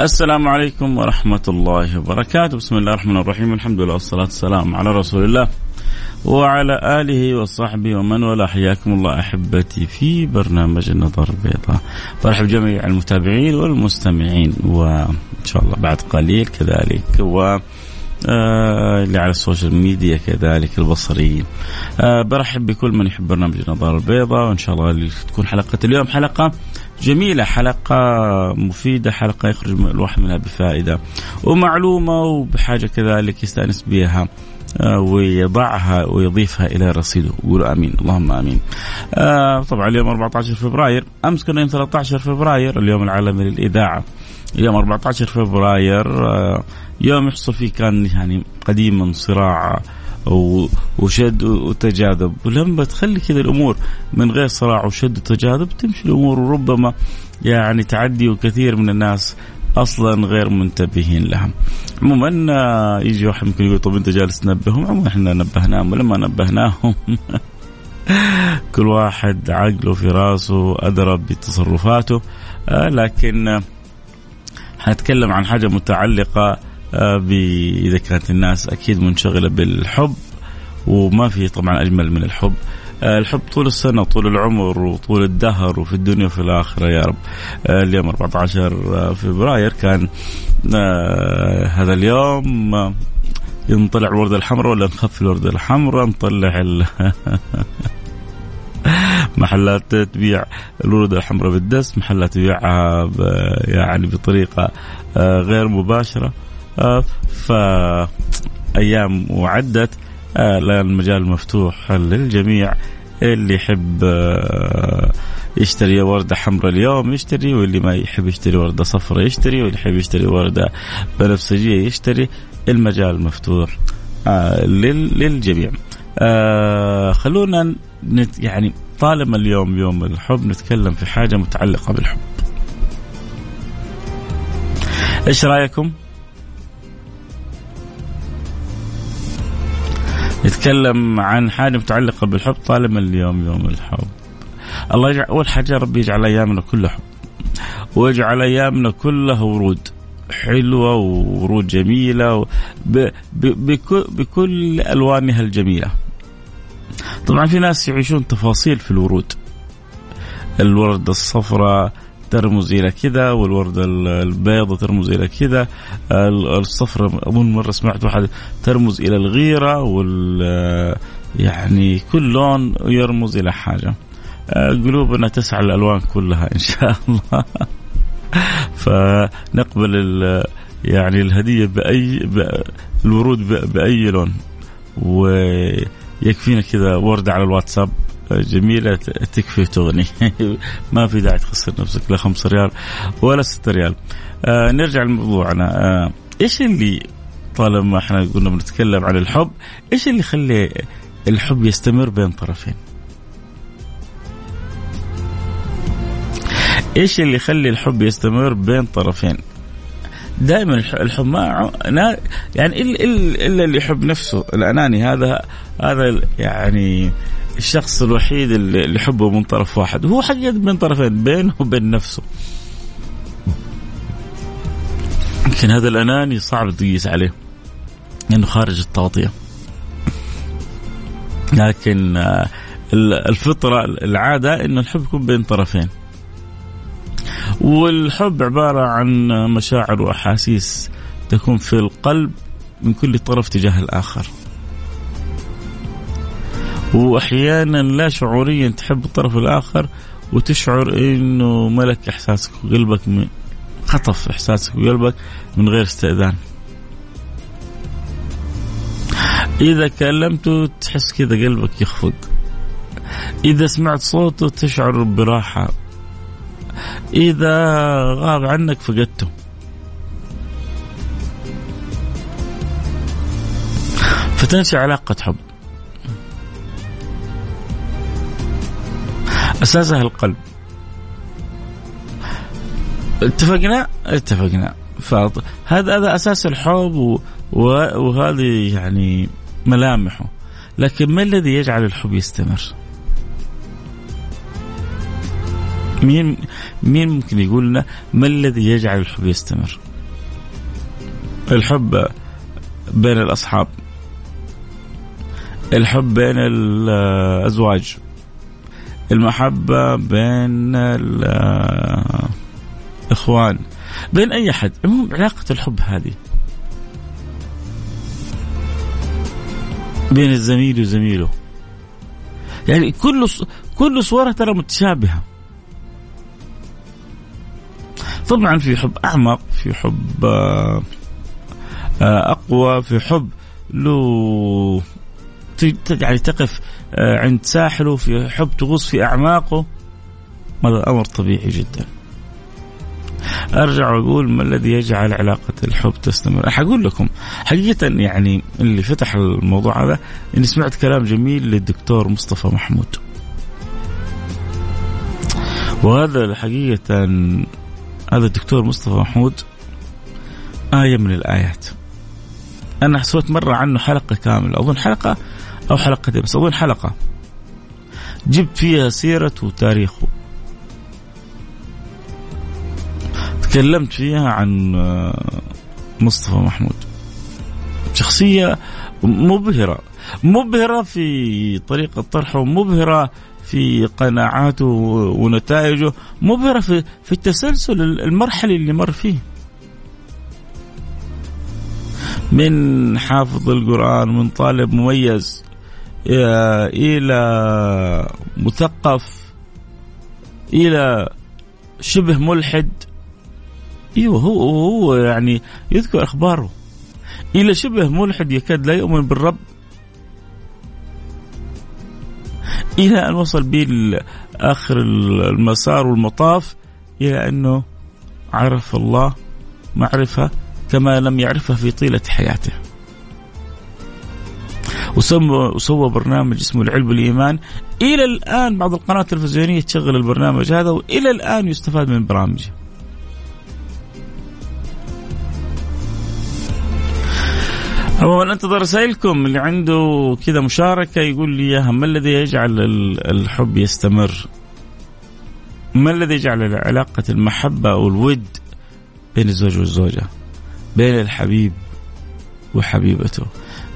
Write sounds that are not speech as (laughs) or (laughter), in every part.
السلام عليكم ورحمة الله وبركاته. بسم الله الرحمن الرحيم. الحمد لله والصلاة والسلام على رسول الله وعلى آله وصحبه ومن والاه. حياكم الله أحبتي في برنامج النظر البيضاء. برحب جميع المتابعين والمستمعين وإن شاء الله بعد قليل كذلك و آه اللي على السوشيال ميديا كذلك البصريين. آه برحب بكل من يحب برنامج النظارة البيضاء وإن شاء الله تكون حلقة اليوم حلقة جميلة حلقة مفيدة حلقة يخرج الواحد منها بفائدة ومعلومة وبحاجة كذلك يستأنس بها آه، ويضعها ويضيفها إلى رصيده قولوا آمين اللهم آمين. آه طبعا اليوم 14 فبراير أمس كنا يوم 13 فبراير اليوم العالمي للإذاعة. اليوم 14 فبراير آه يوم يحصل فيه كان يعني قديما صراع وشد وتجاذب. ولما تخلي كذا الأمور من غير صراع وشد وتجاذب تمشي الأمور وربما يعني تعدي وكثير من الناس أصلا غير منتبهين لها. عموما آه، يجي واحد ممكن يقول طب أنت جالس تنبههم؟ عموما إحنا نبهناهم ولما نبهناهم (laughs) كل واحد عقله في راسه ادرى بتصرفاته. آه، لكن حنتكلم عن حاجة متعلقة آه، اذا كانت الناس أكيد منشغلة بالحب وما في طبعا أجمل من الحب. آه، الحب طول السنة طول العمر وطول الدهر وفي الدنيا وفي الآخرة يا رب. آه، اليوم 14 فبراير كان هذا اليوم نطلع الوردة الحمراء ولا نخفي الوردة الحمراء؟ نطلع ال (laughs) محلات تبيع الوردة الحمراء بالدس محلات تبيعها يعني بطريقة غير مباشرة. فأيام وعدت آه المجال مفتوح للجميع. اللي يحب آه يشتري وردة حمراء اليوم يشتري واللي ما يحب يشتري وردة صفراء يشتري واللي يحب يشتري وردة بنفسجية يشتري. المجال مفتوح آه للجميع. آه خلونا نت يعني طالما اليوم يوم الحب نتكلم في حاجة متعلقة بالحب. إيش رأيكم؟ نتكلم عن حاجة متعلقة بالحب طالما اليوم يوم الحب. الله يجعل أول حاجة ربي يجعل أيامنا كلها حب. ويجعل أيامنا كلها ورود. حلوة وورود جميلة ب... ب... بكل... بكل ألوانها الجميلة. طبعا في ناس يعيشون تفاصيل في الورود. الوردة الصفراء ترمز إلى كذا والورده البيضة ترمز إلى كذا. الصفرة أظن مرة سمعت واحد ترمز إلى الغيرة وال يعني كل لون يرمز إلى حاجة. قلوبنا تسعى الألوان كلها إن شاء الله. (laughs) فنقبل يعني الهدية باي الورود بأي لون. ويكفينا كذا ورده على الواتساب. جميلة تكفي تغني (laughs) ما في داعي تخسر نفسك لا خمسة ريال ولا ستة ريال. آه نرجع لموضوعنا. آه إيش اللي طالما إحنا قلنا بنتكلم عن الحب إيش اللي يخلي الحب يستمر بين طرفين؟ إيش اللي يخلي الحب يستمر بين طرفين؟ دائما الحب ما يعني إلا اللي يحب نفسه. الأناني هذا هذا يعني الشخص الوحيد اللي يحبه من طرف واحد. وهو حقيقة من طرفين بينه وبين نفسه. يمكن هذا الأناني صعب تقيس عليه لأنه خارج التغطية. لكن آه، الفطرة العادة أن الحب يكون بين طرفين. والحب عبارة عن مشاعر وأحاسيس تكون في القلب من كل طرف تجاه الآخر. وأحيانا لا شعوريا تحب الطرف الآخر وتشعر إنه ملك إحساسك وقلبك من خطف إحساسك وقلبك من غير استئذان. إذا كلمته تحس كذا قلبك يخفق. إذا سمعت صوته تشعر براحة. إذا غاب عنك فقدته. فتنشأ علاقة حب. أساسها القلب. اتفقنا؟ اتفقنا. فهذا هذا أساس الحب وهذه يعني ملامحه. لكن ما الذي يجعل الحب يستمر؟ مين مين ممكن يقول لنا ما الذي يجعل الحب يستمر؟ الحب بين الأصحاب. الحب بين الأزواج. المحبة بين الإخوان. بين أي أحد؟ المهم علاقة الحب هذه. بين الزميل وزميله. يعني كل كل صورها ترى متشابهة. طبعا في حب أعمق في حب آه، أقوى في حب له يعني تقف آه، عند ساحله في حب تغوص في أعماقه هذا أمر طبيعي جدا أرجع وأقول ما الذي يجعل علاقة الحب تستمر؟ حقول لكم حقيقة يعني اللي فتح الموضوع هذا إني سمعت كلام جميل للدكتور مصطفى محمود. وهذا حقيقة هذا الدكتور مصطفى محمود آية من الآيات أنا سويت مرة عنه حلقة كاملة أظن حلقة أو حلقتين بس أظن حلقة. جبت فيها سيرته وتاريخه تكلمت فيها عن آه، مصطفى محمود. شخصية مبهرة. مبهرة في طريقة طرحه مبهرة في قناعاته ونتائجه مبهرة في, في التسلسل المرحلي اللي مر فيه. من حافظ القرآن من طالب مميز. إلى مثقف إلى شبه ملحد. إيوه هو هو يعني يذكر أخباره. إلى شبه ملحد يكاد لا يؤمن بالرب. إلى أن وصل به آخر المسار والمطاف إلى أنه عرف الله معرفة كما لم يعرفها في طيلة حياته. وسوى وسوى برنامج اسمه العلم والإيمان إلى الآن بعض القنوات التلفزيونية تشغل البرنامج هذا وإلى الآن يستفاد من برامجه. عموما أنتظر رسائلكم اللي عنده كذا مشاركة يقول لي إياها ما الذي يجعل الحب يستمر؟ ما الذي يجعل علاقة المحبة أو الود بين الزوج والزوجة؟ بين الحبيب وحبيبته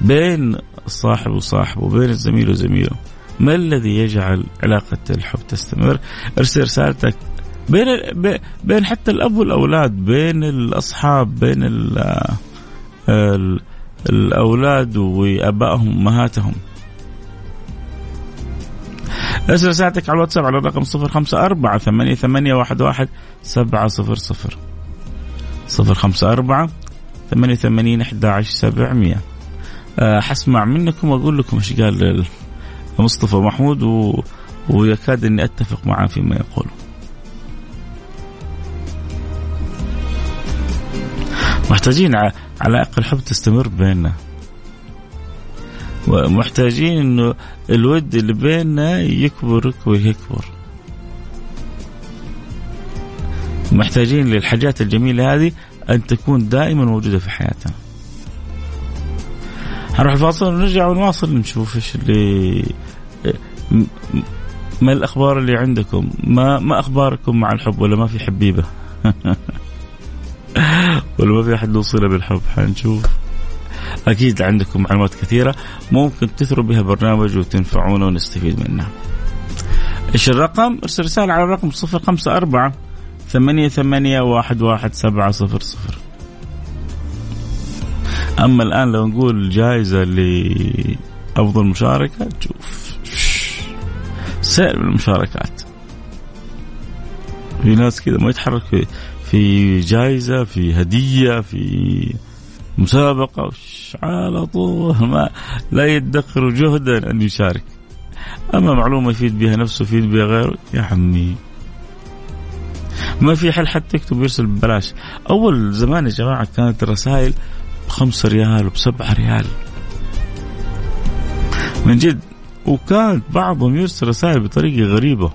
بين الصاحب وصاحبه بين الزميل وزميله. ما الذي يجعل علاقة الحب تستمر؟ ارسل رسالتك بين بين حتى الأب والأولاد بين الأصحاب بين ال الأولاد وآبائهم وأمهاتهم. ارسل رسالتك على الواتساب على الرقم صفر خمسة أربعة ثمانية, ثمانية واحد, واحد سبعة صفر صفر. صفر خمسة أربعة ثمانية ثمانين أحد عشر سبعمية. حسمع منكم وأقول لكم إيش قال مصطفى محمود و... ويكاد أني أتفق معه فيما يقوله محتاجين على أقل حب تستمر بيننا. ومحتاجين إنه الود اللي بيننا يكبر يكبر يكبر. محتاجين للحاجات الجميلة هذه أن تكون دائما موجودة في حياتنا. هنروح الفاصل ونرجع ونواصل نشوف إيش اللي ما الأخبار اللي عندكم؟ ما ما أخباركم مع الحب ولا ما في حبيبة؟ (laughs) ولا ما في أحد له صله بالحب؟ حنشوف. أكيد عندكم معلومات كثيرة ممكن تثروا بها برنامج وتنفعونا ونستفيد منها. إيش الرقم؟ ارسل رسالة على الرقم صفر خمسة أربعة ثمانية ثمانية واحد واحد سبعة صفر صفر. أما الآن لو نقول جائزة لأفضل مشاركة شوف سائل من المشاركات. في ناس كذا ما يتحرك في جائزة في هدية في مسابقة على طول ما لا يدخر جهدا أن يشارك. أما معلومة يفيد بها نفسه يفيد بها غيره يا عمي ما في حل حتى يكتب ويرسل ببلاش. أول زمان يا جماعة كانت الرسائل بخمسة ريال وبسبعة ريال. من جد وكانت بعضهم يرسل رسائل بطريقة غريبة.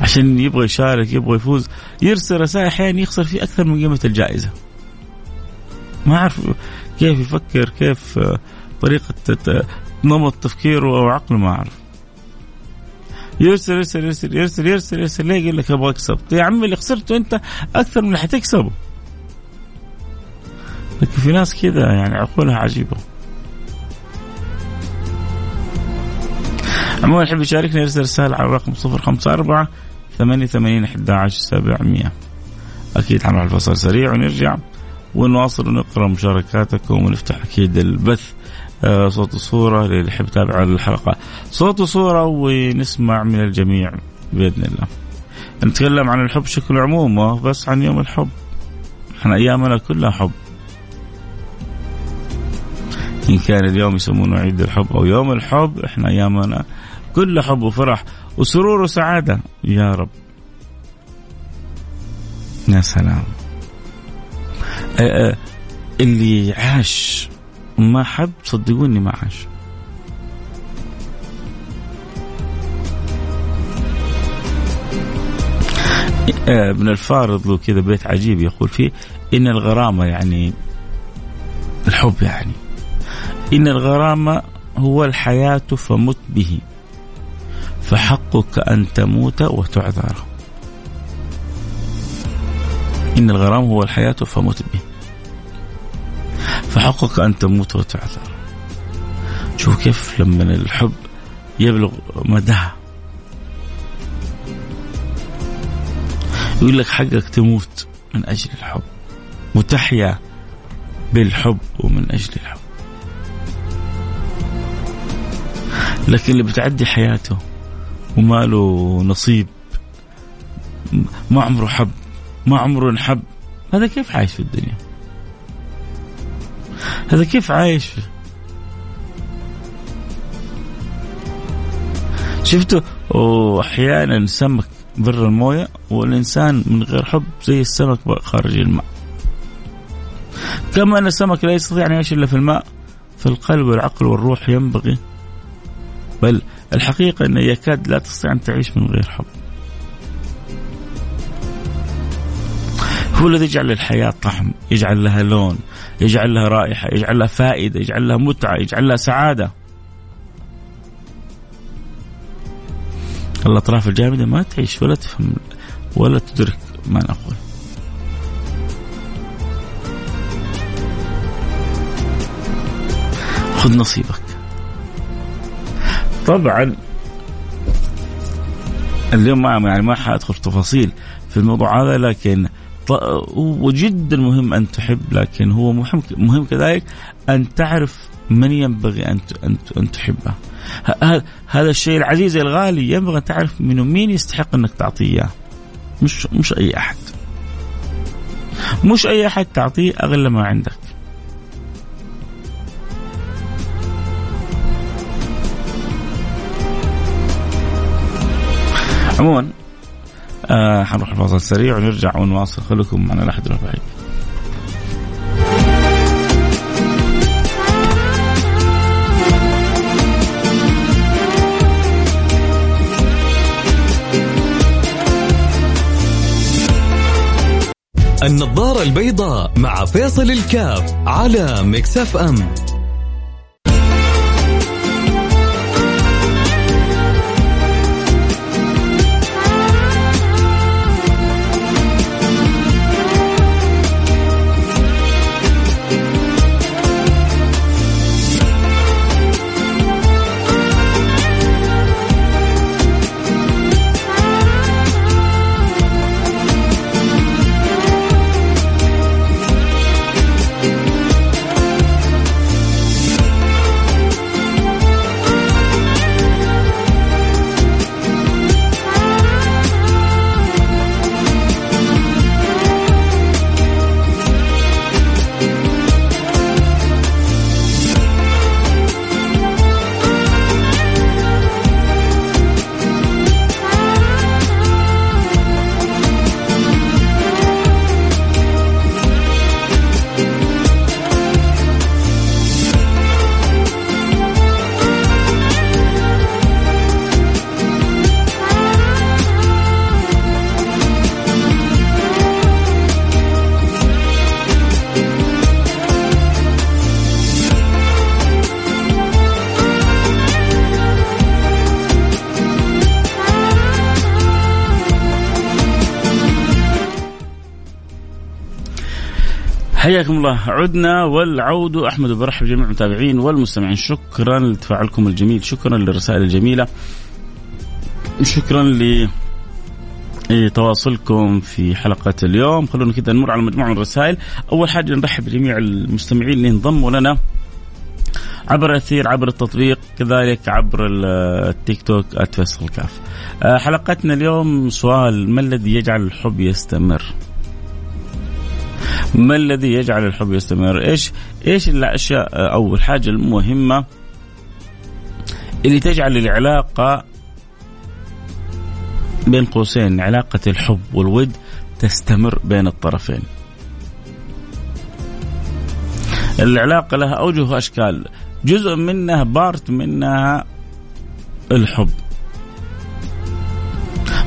عشان يبغى يشارك يبغى يفوز. يرسل رسائل أحيانا يخسر فيه أكثر من قيمة الجائزة. ما أعرف كيف يفكر كيف طريقة نمط تفكيره أو عقله ما أعرف. يرسل يرسل يرسل يرسل يرسل يرسل ليه يقول لك أبغى اكسب يا عمي اللي خسرته أنت أكثر من اللي حتكسبه. لكن في ناس كذا يعني عقولها عجيبة. عموما يحب يشاركنا يرسل رسالة على الرقم 054 88 11 700 أكيد حنروح الفصل سريع ونرجع ونواصل ونقرأ مشاركاتكم ونفتح أكيد البث. آه، صوت وصورة اللي يحب يتابع الحلقة. صوت وصورة ونسمع من الجميع بإذن الله. نتكلم عن الحب بشكل عموم بس عن يوم الحب. إحنا أيامنا كلها حب. إن كان اليوم يسمونه عيد الحب أو يوم الحب إحنا أيامنا كل حب وفرح وسرور وسعادة. يا رب. يا سلام. اللي عاش ما حب صدقوني ما عاش. ابن الفارض له كذا بيت عجيب يقول فيه إن الغرامة يعني الحب يعني إن الغرامه هو الحياة فمت به فحقك أن تموت وتعذر. إن الغرام هو الحياة فمت به فحقك أن تموت وتعذر. شوف كيف لما الحب يبلغ مداه. يقول لك حقك تموت من أجل الحب وتحيا بالحب ومن أجل الحب. لكن اللي بتعدي حياته وما له نصيب ما عمره حب ما عمره انحب هذا كيف عايش في الدنيا؟ هذا كيف عايش؟ في شفتوا واحيانا سمك بر الموية والإنسان من غير حب زي السمك خارج الماء. كما أن السمك لا يستطيع أن يعيش إلا في الماء فالقلب والعقل والروح ينبغي بل الحقيقة أن يكاد لا تستطيع أن تعيش من غير حب. هو الذي يجعل للحياة طعم يجعل لها لون يجعل لها رائحة يجعل لها فائدة يجعل لها متعة يجعل لها سعادة. الأطراف الجامدة ما تعيش ولا تفهم ولا تدرك ما نقول خذ نصيبك. طبعا اليوم ما يعني ما حأدخل في تفاصيل في الموضوع هذا لكن وجدا مهم أن تحب لكن هو مهم مهم كذلك أن تعرف من ينبغي أن أن تحبه. هذا الشيء العزيز الغالي ينبغي أن تعرف منه مين يستحق أنك تعطيه إياه. مش مش أي أحد. مش أي أحد تعطيه أغلى ما عندك. عموما آه حنروح الفاصل سريع ونرجع ونواصل. خليكم معنا لحد الرباعي النظارة البيضاء مع فيصل الكاف على مكسف أم. حياكم الله. عدنا والعود. أحمد وبرحب جميع المتابعين والمستمعين. شكرا لتفاعلكم الجميل. شكرا للرسائل الجميلة. شكرا ل تواصلكم في حلقة اليوم. خلونا كذا نمر على مجموعة من الرسائل. أول حاجة نرحب بجميع المستمعين اللي انضموا لنا عبر الأثير عبر التطبيق كذلك عبر التيك توك @فيصل كاف. آه، حلقتنا اليوم سؤال ما الذي يجعل الحب يستمر؟ ما الذي يجعل الحب يستمر؟ إيش إيش الأشياء أو الحاجة المهمة اللي تجعل العلاقة بين قوسين علاقة الحب والود تستمر بين الطرفين. العلاقة لها أوجه وأشكال، جزء منها بارت منها الحب.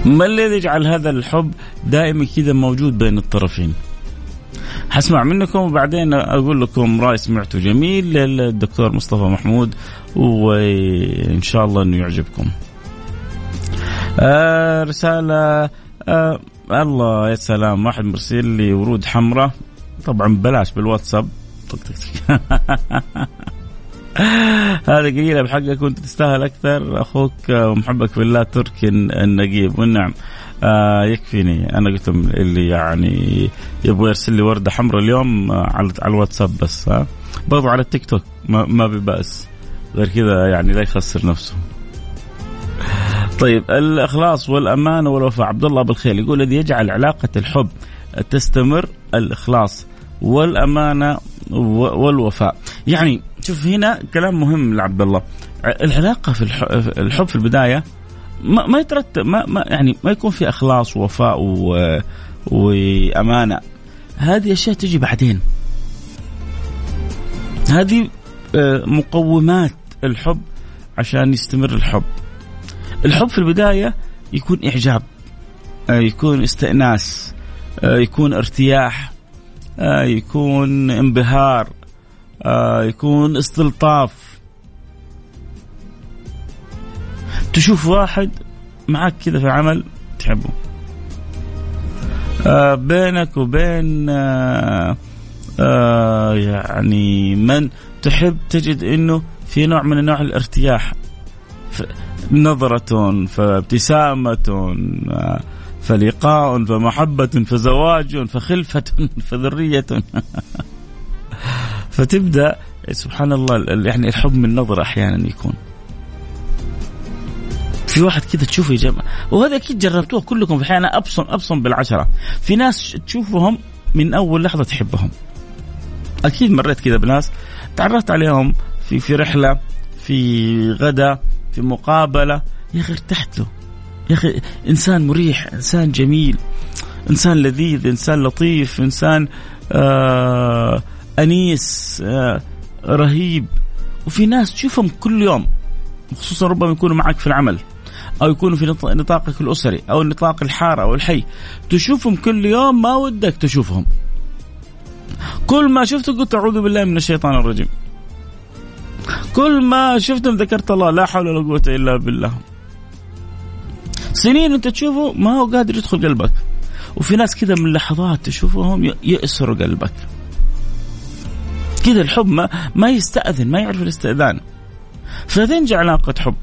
ما الذي يجعل هذا الحب دائما كذا موجود بين الطرفين؟ حسمع منكم وبعدين أقول لكم رأي سمعته جميل للدكتور مصطفى محمود وإن شاء الله إنه يعجبكم. آه رسالة آه الله يا سلام واحد مرسل لي ورود حمراء. طبعا بلاش بالواتساب. (laughs) هذا قليلة بحقك وأنت تستاهل أكثر. أخوك ومحبك في الله تركي النقيب. والنعم. آه يكفيني. أنا قلت اللي يعني يبغى يرسل لي وردة حمراء اليوم آه على على الواتساب بس ها؟ آه برضو على التيك توك. ما, ما ببأس غير كذا يعني لا يخسر نفسه. طيب الإخلاص والأمانة والوفاء. عبد الله بالخير يقول الذي يجعل علاقة الحب تستمر الإخلاص والأمانة والوفاء. يعني شوف هنا كلام مهم لعبد الله. العلاقة في الحب في البداية ما, ما يترتب ما, ما يعني ما يكون في إخلاص ووفاء وأمانة. هذه أشياء تجي بعدين. هذه مقومات الحب عشان يستمر الحب. الحب في البداية يكون إعجاب يكون استئناس يكون ارتياح يكون انبهار يكون استلطاف. تشوف واحد معك كذا في عمل تحبه. آه بينك وبين آه آه يعني من تحب تجد إنه في نوع من أنواع الارتياح نظرة فابتسامة فلقاء فمحبة فزواج فخلفة (laughs) فذرية. (laughs) فتبدأ سبحان الله يعني الحب من نظرة أحيانا يكون. في واحد كذا تشوفه يا جماعة. وهذا أكيد جربتوه كلكم في أحيانا ابصم أبصم بالعشرة. في ناس تشوفهم من أول لحظة تحبهم. أكيد مريت كذا بناس. تعرفت عليهم في في رحلة في غدا في مقابلة. يا أخي ارتحت له يا أخي إنسان مريح إنسان جميل إنسان لذيذ إنسان لطيف إنسان آه أنيس آه رهيب. وفي ناس تشوفهم كل يوم خصوصا ربما يكونوا معك في العمل. أو يكونوا في نطاقك الأسري أو نطاق الحارة أو الحي. تشوفهم كل يوم ما ودك تشوفهم. كل ما شفته قلت أعوذ بالله من الشيطان الرجيم. كل ما شفتهم ذكرت الله لا حول ولا قوة إلا بالله. سنين أنت تشوفه ما هو قادر يدخل قلبك. وفي ناس كذا من لحظات تشوفهم يأسروا قلبك. كذا الحب ما, ما يستأذن ما يعرف الاستئذان. فتنجي علاقة حب.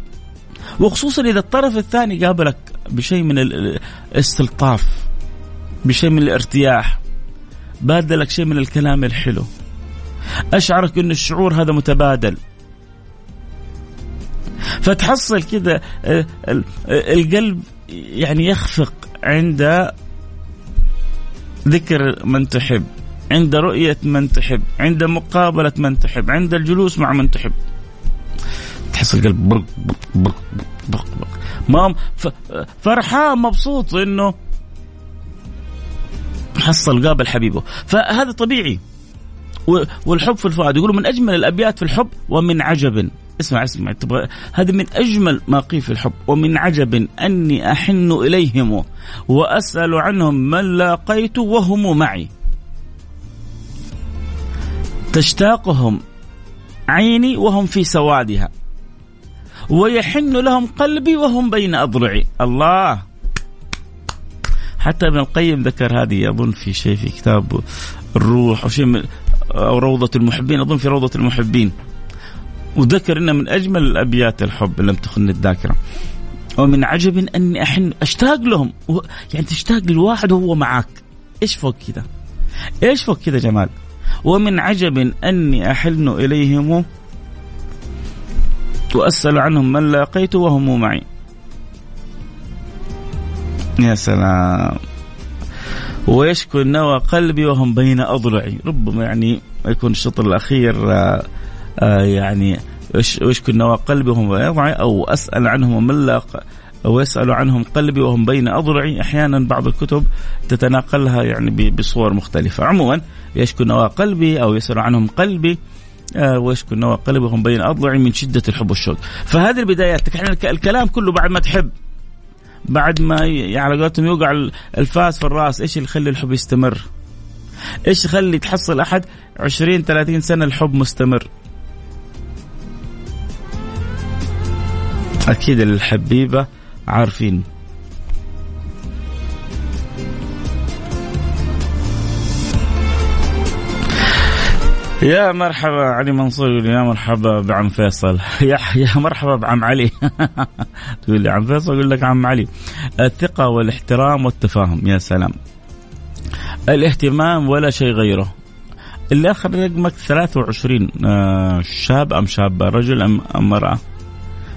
وخصوصا إذا الطرف الثاني قابلك بشيء من الاستلطاف بشيء من الارتياح بادلك شيء من الكلام الحلو. أشعرك أن الشعور هذا متبادل. فتحصل كذا القلب يعني يخفق عند ذكر من تحب عند رؤية من تحب عند مقابلة من تحب عند الجلوس مع من تحب. تحس القلب برق برق برق برق برق ما فرحان مبسوط إنه حصل قابل حبيبه فهذا طبيعي. والحب في الفؤاد. يقولوا من أجمل الأبيات في الحب ومن عجب. اسمع اسمع. تبغى هذا من أجمل ما قيل في الحب. ومن عجب أني أحن إليهم وأسأل عنهم من لاقيت وهم معي. تشتاقهم عيني وهم في سوادها. ويحن لهم قلبي وهم بين أضلعي. الله. حتى ابن القيم ذكر هذه اظن في شيء في كتاب الروح أو شيء من أو روضة المحبين اظن في روضة المحبين. وذكر إنه من أجمل الأبيات الحب لم تخن الذاكرة. ومن عجب أني احن أشتاق لهم. يعني تشتاق للواحد وهو معك إيش فوق كذا إيش فوق كذا جمال؟ ومن عجب أني أحن إليهم واسال عنهم من لاقيت وهم معي. يا سلام. ويشكو نوى قلبي وهم بين أضلعي. ربما يعني يكون الشطر الأخير آه، آه، يعني ويشكو نوى قلبي وهم بين أضلعي أو أسأل عنهم من لاق ويسأل عنهم قلبي وهم بين أضلعي. أحيانا بعض الكتب تتناقلها يعني بصور مختلفة. عموما يشكو نوى قلبي أو يسأل عنهم قلبي ويشكو نوى قلبي وهم بين أضلعي من شدة الحب والشوق. فهذه البدايات إحنا الكلام كله بعد ما تحب. بعد ما على قولتهم يوقع الفاس في الرأس إيش اللي يخلي الحب يستمر؟ إيش يخلي تحصل أحد 20 30 سنة الحب مستمر؟ أكيد الحبيبة عارفين. يا مرحبا علي منصور يقول يا مرحبا بعم فيصل. (laughs) يا يا مرحبا بعم علي. (laughs) تقول لي عم فيصل يقول لك عم علي. الثقة والاحترام والتفاهم. يا سلام. الاهتمام ولا شيء غيره. اللي اخر رقمك 23 آه شاب أم شابة؟ رجل ام امرأة؟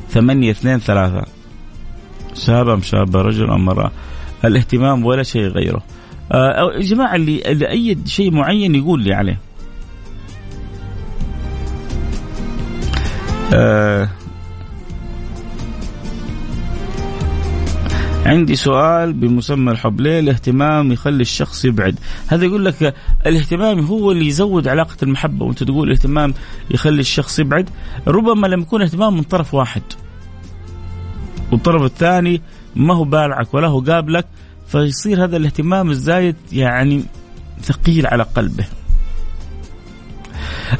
8 2 3 شاب أم شابة رجل أم امرأة؟ الاهتمام ولا شيء غيره. آه يا جماعة اللي, اللي أيد شيء معين يقول لي عليه. آه عندي سؤال بمسمى الحب. ليه الاهتمام يخلي الشخص يبعد؟ هذا يقول لك الاهتمام هو اللي يزود علاقة المحبة. وأنت تقول الاهتمام يخلي الشخص يبعد ربما لما يكون اهتمام من طرف واحد. والطرف الثاني ما هو بالعك ولا هو قابلك فيصير هذا الاهتمام الزايد يعني ثقيل على قلبه.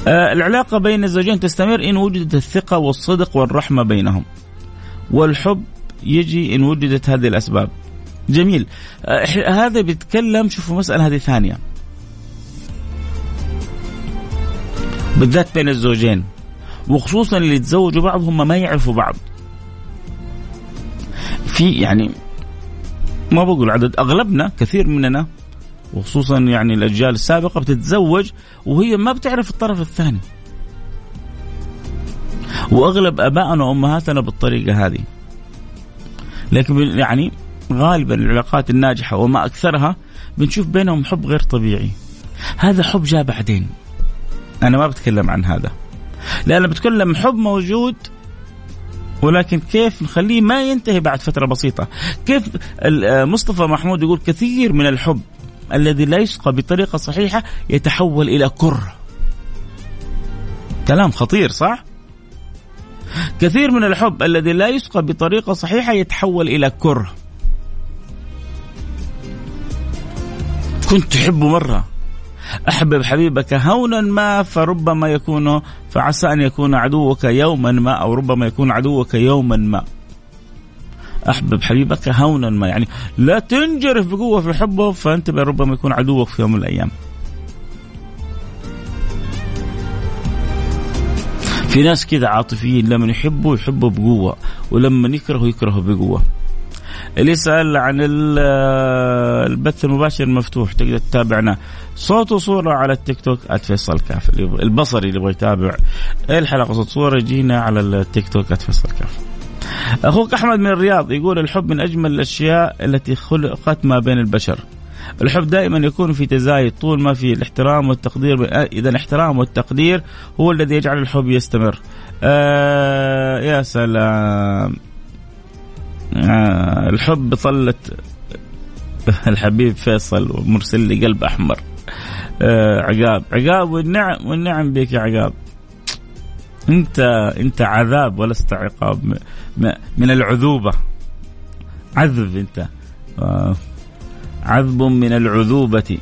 العلاقة بين الزوجين تستمر إن وجدت الثقة والصدق والرحمة بينهم. والحب يجي إن وجدت هذه الأسباب. جميل. آه هذا بيتكلم شوفوا مسألة هذه ثانية. بالذات بين الزوجين. وخصوصا اللي يتزوجوا بعض هم ما يعرفوا بعض. في يعني ما بقول عدد أغلبنا كثير مننا وخصوصا يعني الأجيال السابقة بتتزوج وهي ما بتعرف الطرف الثاني. وأغلب أبائنا وأمهاتنا بالطريقة هذه. لكن يعني غالبا العلاقات الناجحة وما أكثرها بنشوف بينهم حب غير طبيعي. هذا حب جاء بعدين. أنا ما بتكلم عن هذا. لأن بتكلم حب موجود ولكن كيف نخليه ما ينتهي بعد فترة بسيطة؟ كيف مصطفى محمود يقول كثير من الحب الذي لا يسقى بطريقة صحيحة يتحول إلى كره كلام خطير صح؟ كثير من الحب الذي لا يسقى بطريقة صحيحة يتحول إلى كره كنت تحبه مرة. أحبب حبيبك هونا ما فربما يكون فعسى أن يكون عدوك يوما ما أو ربما يكون عدوك يوما ما. أحبب حبيبك هونا ما. يعني لا تنجرف بقوة في حبه فانتبه ربما يكون عدوك في يوم من الأيام. في ناس كذا عاطفيين لما يحبوا يحبوا بقوة ولما يكرهوا يكرهوا بقوة. اللي يسأل عن البث المباشر المفتوح تقدر تتابعنا. صوت وصورة على التيك توك @فيصل كاف. البصري اللي يبغى يتابع. الحلقة؟ صوت صورة يجينا على التيك توك @فيصل كاف. أخوك أحمد من الرياض يقول الحب من أجمل الأشياء التي خلقت ما بين البشر. الحب دائما يكون في تزايد طول ما في الاحترام والتقدير إذا الاحترام والتقدير هو الذي يجعل الحب يستمر. آه يا سلام. آه الحب طلت (laughs) الحبيب فيصل ومرسل لي قلب أحمر. آه عقاب. عقاب والنعم والنعم بك يا عقاب. انت انت عذاب ولست عقاب من العذوبة. عذب انت. آه، عذب من العذوبة.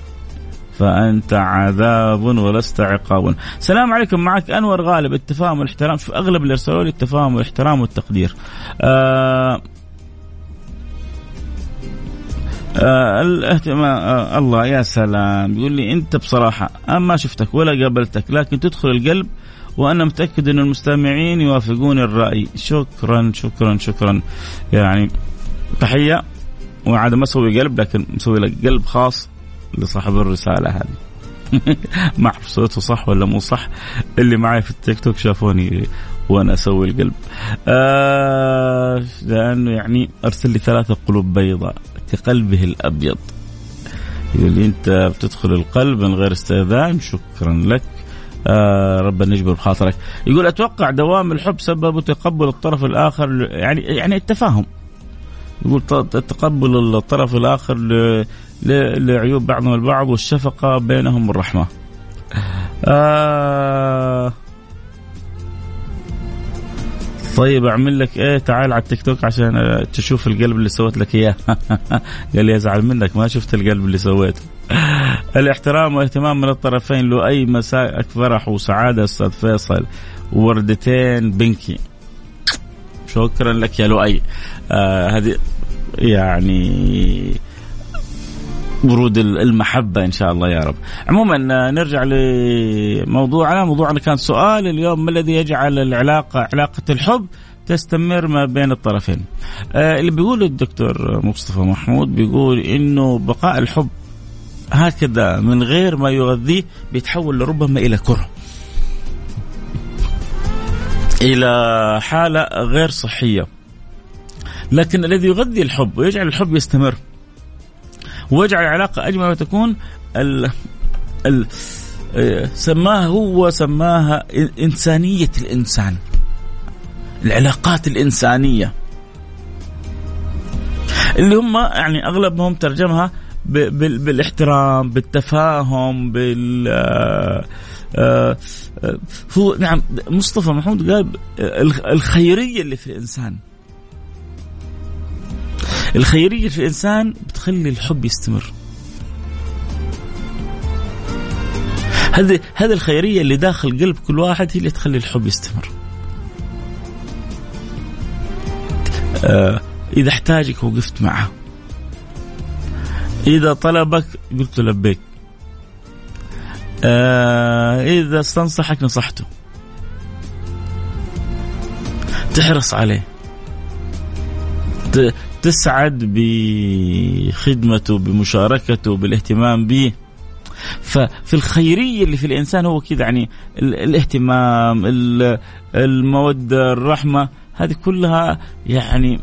فأنت عذاب ولست عقاب. السلام عليكم معك أنور غالب التفاهم والاحترام. شوف أغلب اللي ارسلوا لي التفاهم والاحترام والتقدير. آه آه الاهتمام آه الله يا سلام. يقول لي انت بصراحة أنا ما شفتك ولا قابلتك لكن تدخل القلب وأنا متأكد إن المستمعين يوافقون الرأي. شكرا شكرا شكرا. يعني تحية. وعاد ما أسوي قلب لكن مسوي لك قلب خاص لصاحب الرسالة هذه. (laughs) ما أعرف صوته صح ولا مو صح. اللي معي في التيك توك شافوني وأنا أسوي القلب. آه لأنه يعني أرسل لي ثلاثة قلوب بيضاء كقلبه الأبيض. يقول لي أنت بتدخل القلب من غير استئذان. شكرا لك. آه ربنا يجبر بخاطرك يقول أتوقع دوام الحب سببه تقبل الطرف الآخر يعني يعني التفاهم يقول تقبل الطرف الآخر لعيوب بعضهم البعض والشفقة بينهم والرحمه. آه طيب أعمل لك إيه؟ تعال على التيك توك عشان تشوف القلب اللي سويت لك إياه. (laughs) قال لي أزعل منك ما شفت القلب اللي سويته. (laughs) الاحترام والاهتمام من الطرفين له اي مساء فرح وسعاده أستاذ فيصل. وردتين بنكي. شكرا لك يا لؤي. آه هذه يعني ورود المحبة إن شاء الله يا رب. عموما نرجع لموضوعنا موضوعنا كان سؤال اليوم ما الذي يجعل العلاقة علاقة الحب تستمر ما بين الطرفين؟ آه اللي بيقول الدكتور مصطفى محمود بيقول إنه بقاء الحب هكذا من غير ما يغذيه بيتحول لربما إلى كره. إلى حالة غير صحية. لكن الذي يغذي الحب ويجعل الحب يستمر ويجعل العلاقة أجمل ما تكون ال ال سماها هو سماها إنسانية الإنسان. العلاقات الإنسانية. اللي هم يعني أغلبهم ترجمها بالإحترام بالتفاهم بال آه، آه، هو نعم مصطفى محمود قال الخيرية اللي في الإنسان. الخيرية في الإنسان بتخلي الحب يستمر. هذه هذه الخيرية اللي داخل قلب كل واحد هي اللي تخلي الحب يستمر. آه إذا احتاجك وقفت معه. إذا طلبك قلت لبيك. آه إذا استنصحك نصحته. تحرص عليه. تسعد بخدمته بمشاركته بالاهتمام به. ففي الخيرية اللي في الإنسان هو كذا يعني الاهتمام المودة الرحمة هذه كلها يعني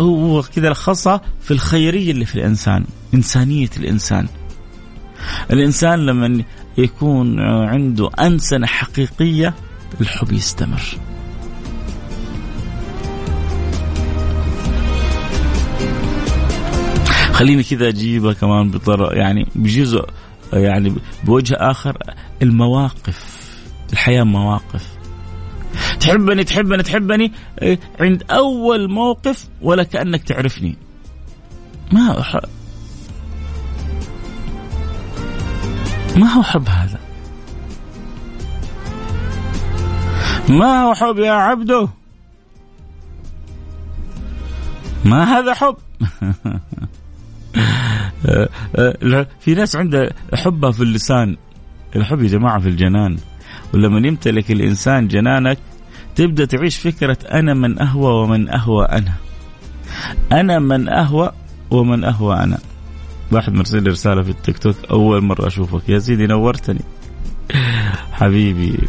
هو كذا لخصها في الخيرية اللي في الإنسان إنسانية الإنسان. الإنسان لما يكون عنده أنسنة حقيقية الحب يستمر. خليني كذا أجيبها كمان بطر يعني بجزء يعني بوجه آخر المواقف الحياة مواقف. تحبني تحبني تحبني إيه، عند أول موقف ولا كأنك تعرفني. ما أح... ما هو حب هذا؟ ما هو حب يا عبده ما هذا حب؟ (laughs) في ناس عندها حبها في اللسان. الحب يا جماعة في الجنان. ولما يمتلك الإنسان جنانك تبدأ تعيش فكرة أنا من أهوى ومن أهوى أنا. أنا من أهوى ومن أهوى أنا. واحد مرسل لي رسالة في التيك توك أول مرة أشوفك. يا سيدي نورتني. حبيبي. (laughs)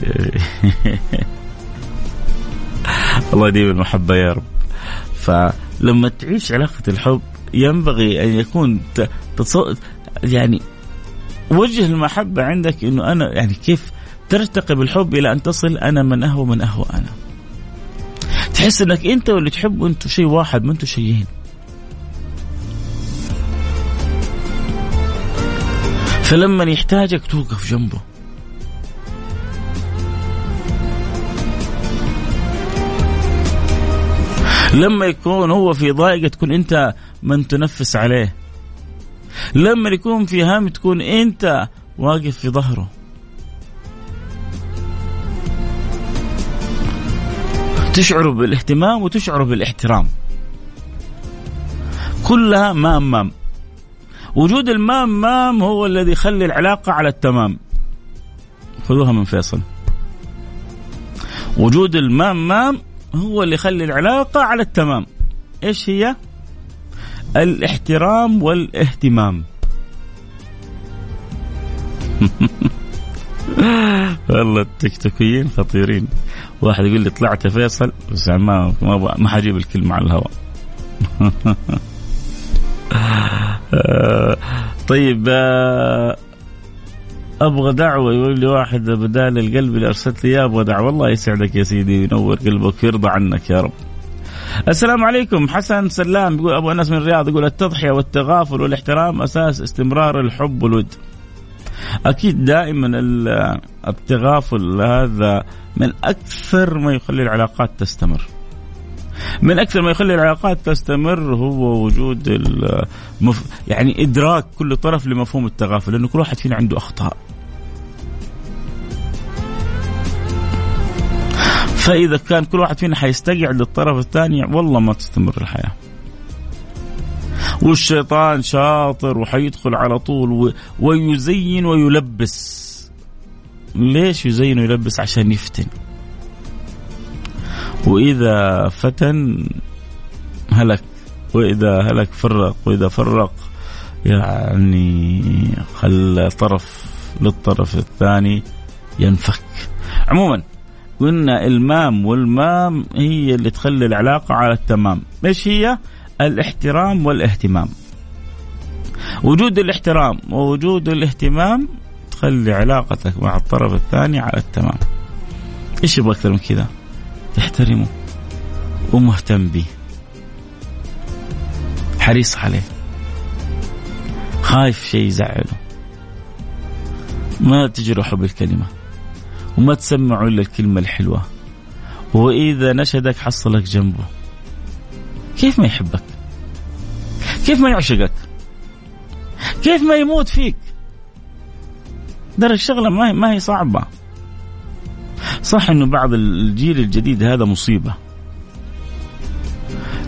الله يديم المحبة يا رب. فلما تعيش علاقة الحب ينبغي أن يكون. يعني وجه المحبة عندك إنه أنا يعني كيف ترتقي بالحب إلى أن تصل أنا من اهوى من اهوى أنا. تحس إنك أنت واللي تحبه أنتم شيء واحد ما أنتم شيئين. فلما يحتاجك توقف جنبه. لما يكون هو في ضائقة تكون أنت من تنفس عليه. لما يكون في هم تكون أنت واقف في ظهره. تشعر بالاهتمام وتشعر بالاحترام. كلها مام مام. وجود المام مام هو الذي يخلي العلاقة على التمام. خذوها من فيصل. وجود المام مام هو اللي يخلي العلاقة على التمام. إيش هي؟ الاحترام والاهتمام. (laughs) والله التيك توكيين خطيرين. واحد يقول لي طلعت يا فيصل بس يعني ما ما ما حجيب الكلمة على الهواء (laughs) طيب آه، أبغى دعوة. يقول لي واحد بدال القلب اللي أرسلت لي إياه أبغى دعوة. الله يسعدك يا سيدي وينور قلبك ويرضى عنك يا رب. السلام عليكم حسن سلام يقول أبو أنس من الرياض يقول التضحية والتغافل والاحترام أساس استمرار الحب والود. أكيد دائما التغافل هذا من أكثر ما يخلي العلاقات تستمر. من أكثر ما يخلي العلاقات تستمر هو وجود المف... يعني إدراك كل طرف لمفهوم التغافل لأنه كل واحد فينا عنده أخطاء. فاذا كان كل واحد فينا حيستقعد للطرف الثاني والله ما تستمر الحياة. والشيطان شاطر وحيدخل على طول ويزين ويلبس. ليش يزين ويلبس؟ عشان يفتن. وإذا فتن هلك وإذا هلك فرق وإذا فرق يعني خلى طرف للطرف الثاني ينفك عموما قلنا المام والمام هي اللي تخلي العلاقة على التمام. إيش هي؟ الاحترام والاهتمام. وجود الاحترام ووجود الاهتمام تخلي علاقتك مع الطرف الثاني على التمام. إيش يبغى أكثر من كذا؟ يحترمه ومهتم به. حريص عليه. خايف شيء يزعله. ما تجرحه بالكلمة. وما تسمعه إلا الكلمة الحلوة. وإذا نشدك حصلك جنبه. كيف ما يحبك؟ كيف ما يعشقك؟ كيف ما يموت فيك؟ درك شغلة ما هي, ما هي صعبة. صح إنه بعض الجيل الجديد هذا مصيبة.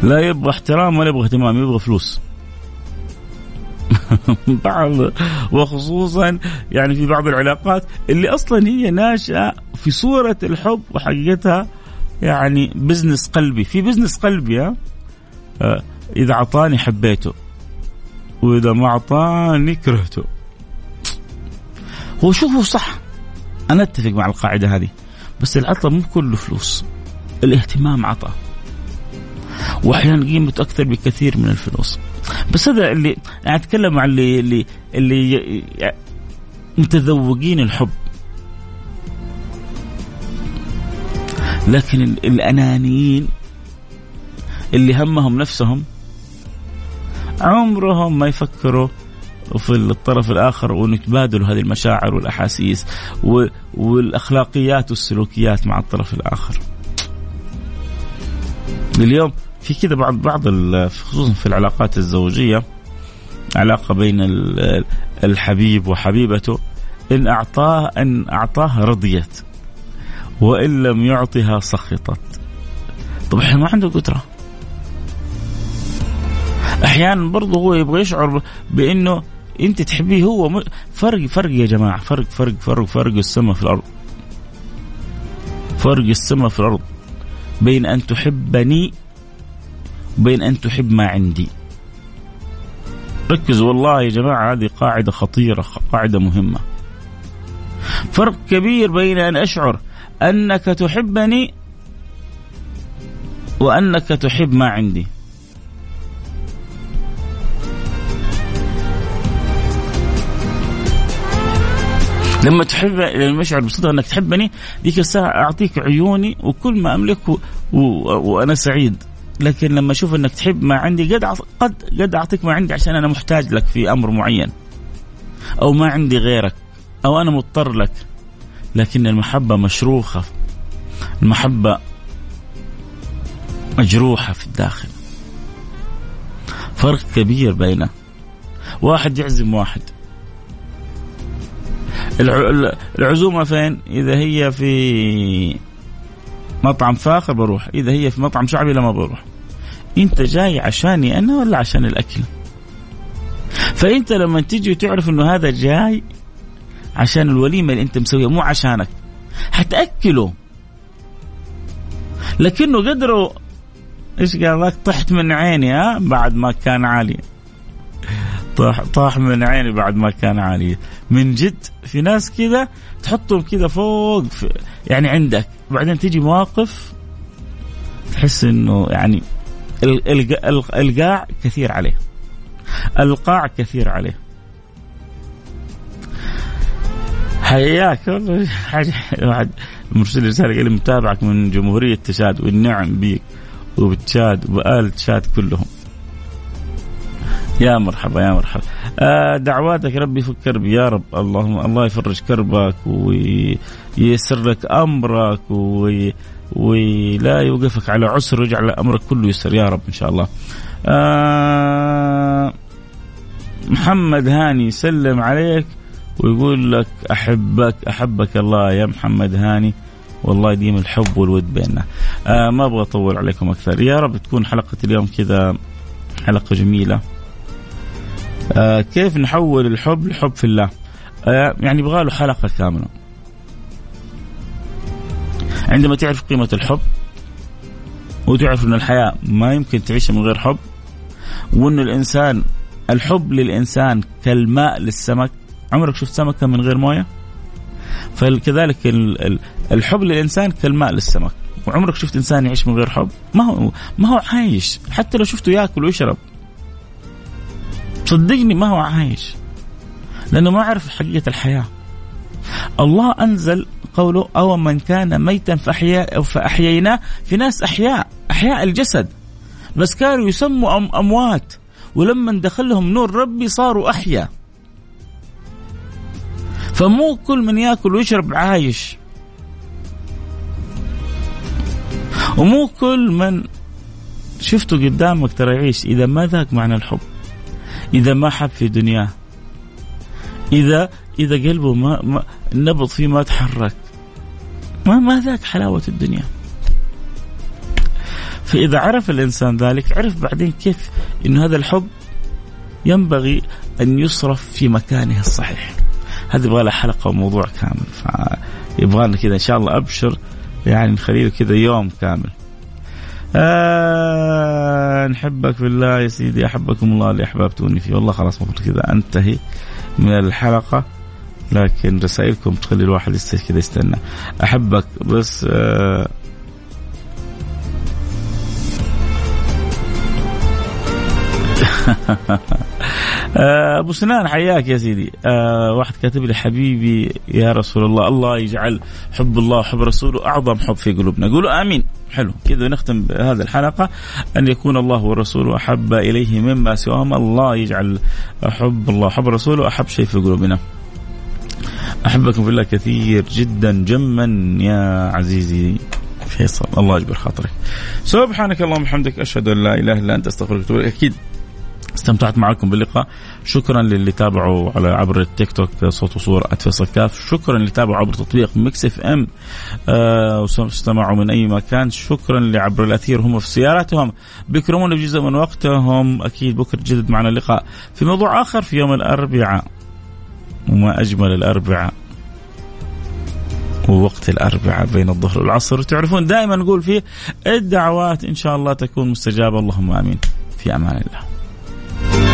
لا يبغى احترام ولا يبغى اهتمام يبغى فلوس. (laughs) بعض وخصوصا يعني في بعض العلاقات اللي أصلا هي ناشئة في صورة الحب وحقيقتها يعني business قلبي. في business قلبي ها؟ آه، إذا أعطاني حبيته وإذا ما أعطاني كرهته. هو شوفوا صح. أنا أتفق مع القاعدة هذه بس العطاء مو كله فلوس. الاهتمام عطاء. واحيانا قيمته أكثر بكثير من الفلوس. بس هذا اللي أنا أتكلم عن اللي اللي اللي متذوقين الحب لكن الأنانيين اللي همهم نفسهم عمرهم ما يفكروا وفي الطرف الآخر ونتبادل هذه المشاعر والأحاسيس والأخلاقيات والسلوكيات مع الطرف الآخر. اليوم في كذا بعض بعض خصوصا في العلاقات الزوجية علاقة بين الحبيب وحبيبته إن اعطاه إن اعطاها رضيت وإن لم يعطها سخطت. طب إحنا ما عنده قدرة. أحيانا برضه هو يبغى يشعر بإنه أنت تحبيه هو فرق فرق يا جماعة فرق فرق فرق فرق السماء في الأرض فرق السماء في الأرض بين أن تحبني وبين أن تحب ما عندي. ركزوا والله يا جماعة هذه قاعدة خطيرة قاعدة مهمة. فرق كبير بين أن أشعر أنك تحبني وأنك تحب ما عندي. لما تحب لما أشعر بصدق أنك تحبني ذيك الساعة أعطيك عيوني وكل ما أملكه. وأنا سعيد. لكن لما أشوف إنك تحب ما عندي قد قد قد أعطيك ما عندي عشان أنا محتاج لك في أمر معين. أو ما عندي غيرك. أو أنا مضطر لك. لكن المحبة مشروخة. المحبة مجروحة في الداخل. فرق كبير بينه واحد يعزم واحد. العزومة فين؟ إذا هي في مطعم فاخر بروح. إذا هي في مطعم شعبي لا ما بروح. أنت جاي عشاني أنا ولا عشان الأكل؟ فانت لما تيجي وتعرف انه هذا جاي عشان الوليمة اللي انت مسويها مو عشانك. حتأكله. لكنه قدروا إيش قال لك؟ طحت من عيني ها؟ بعد ما كان عالي. طاح طاح من عيني بعد ما كان عالي. من جد في ناس كذا تحطهم كذا فوق في يعني عندك. بعدين تيجي مواقف تحس إنه يعني القاع كثير عليه. القاع كثير عليه. حياك حاجة واحد مرسل رسالة قال متابعك من جمهورية تشاد والنعم بيك وبتشاد وآل تشاد كلهم. يا مرحبا يا مرحبا. آه دعواتك ربي يفك كربي يا رب. اللهم الله يفرج كربك وييسر لك أمرك وي ولا يوقفك على عسر ويجعل أمرك كله يسر يا رب إن شاء الله. آه محمد هاني يسلم عليك ويقول لك أحبك أحبك الله يا محمد هاني والله يديم الحب والود بيننا. آه ما أبغى أطول عليكم أكثر يا رب تكون حلقة اليوم كذا حلقة جميلة. آه كيف نحول الحب لحب في الله؟ يعني يبغى له حلقة كاملة. عندما تعرف قيمة الحب وتعرف أن الحياة ما يمكن تعيشها من غير حب وأن الإنسان الحب للإنسان كالماء للسمك عمرك شفت سمكة من غير موية؟ فكذلك الحب للإنسان كالماء للسمك. وعمرك شفت إنسان يعيش من غير حب؟ ما هو ما هو عايش. حتى لو شفته يأكل ويشرب. صدقني ما هو عايش. لأنه ما عرف حقيقة الحياة. الله أنزل قوله أو من كان ميتا فأحيا فأحييناه. في ناس أحياء أحياء الجسد. بس كانوا يسموا أم أموات. ولما دخلهم نور ربي صاروا أحيا فمو كل من يأكل ويشرب عايش ومو كل من شفته قدامك ترى يعيش. إذا ما ذاق معنى الحب. إذا ما حب في دنياه. إذا إذا قلبه ما, ما النبض فيه ما تحرك. ما ما ذاك حلاوة الدنيا. فإذا عرف الإنسان ذلك عرف بعدين كيف أن هذا الحب ينبغي أن يصرف في مكانه الصحيح. هذا يبغى له حلقة وموضوع كامل. فيبغى لنا كذا إن شاء الله أبشر يعني نخليه كذا يوم كامل. آه نحبك في الله يا سيدي أحبكم الله اللي أحببتوني فيه. والله خلاص المفروض كذا أنتهي من الحلقة. لكن رسائلكم تخلي الواحد كذا يستنى. أحبك بس آه (laughs) آه، أبو سنان حياك يا سيدي. آه واحد كاتب لي حبيبي يا رسول الله الله يجعل حب الله وحب رسوله أعظم حب في قلوبنا. قولوا آمين. حلو. كذا نختم بهذه الحلقة. أن يكون الله ورسوله أحب إليه مما سواهما. الله يجعل حب الله وحب رسوله أحب شيء في قلوبنا. أحبكم في الله كثير جدا جما يا عزيزي فيصل. الله يجبر خاطرك. سبحانك اللهم وبحمدك أشهد أن لا إله إلا أنت أستغفرك أكيد استمتعت معكم باللقاء. شكرا للي تابعوا على عبر التيك توك صوت وصورة @فيصل كاف. شكرا للي تابعوا عبر تطبيق Mix FM. آه واستمعوا من أي مكان. شكرا اللي عبر الأثير هم في سياراتهم. بيكرمون بجزء من وقتهم. أكيد بكرة جدد معنا اللقاء. في موضوع آخر في يوم الأربعاء. وما أجمل الأربعاء ووقت الأربعاء بين الظهر والعصر. وتعرفون دائما نقول فيه الدعوات إن شاء الله تكون مستجابة. اللهم آمين. في أمان الله.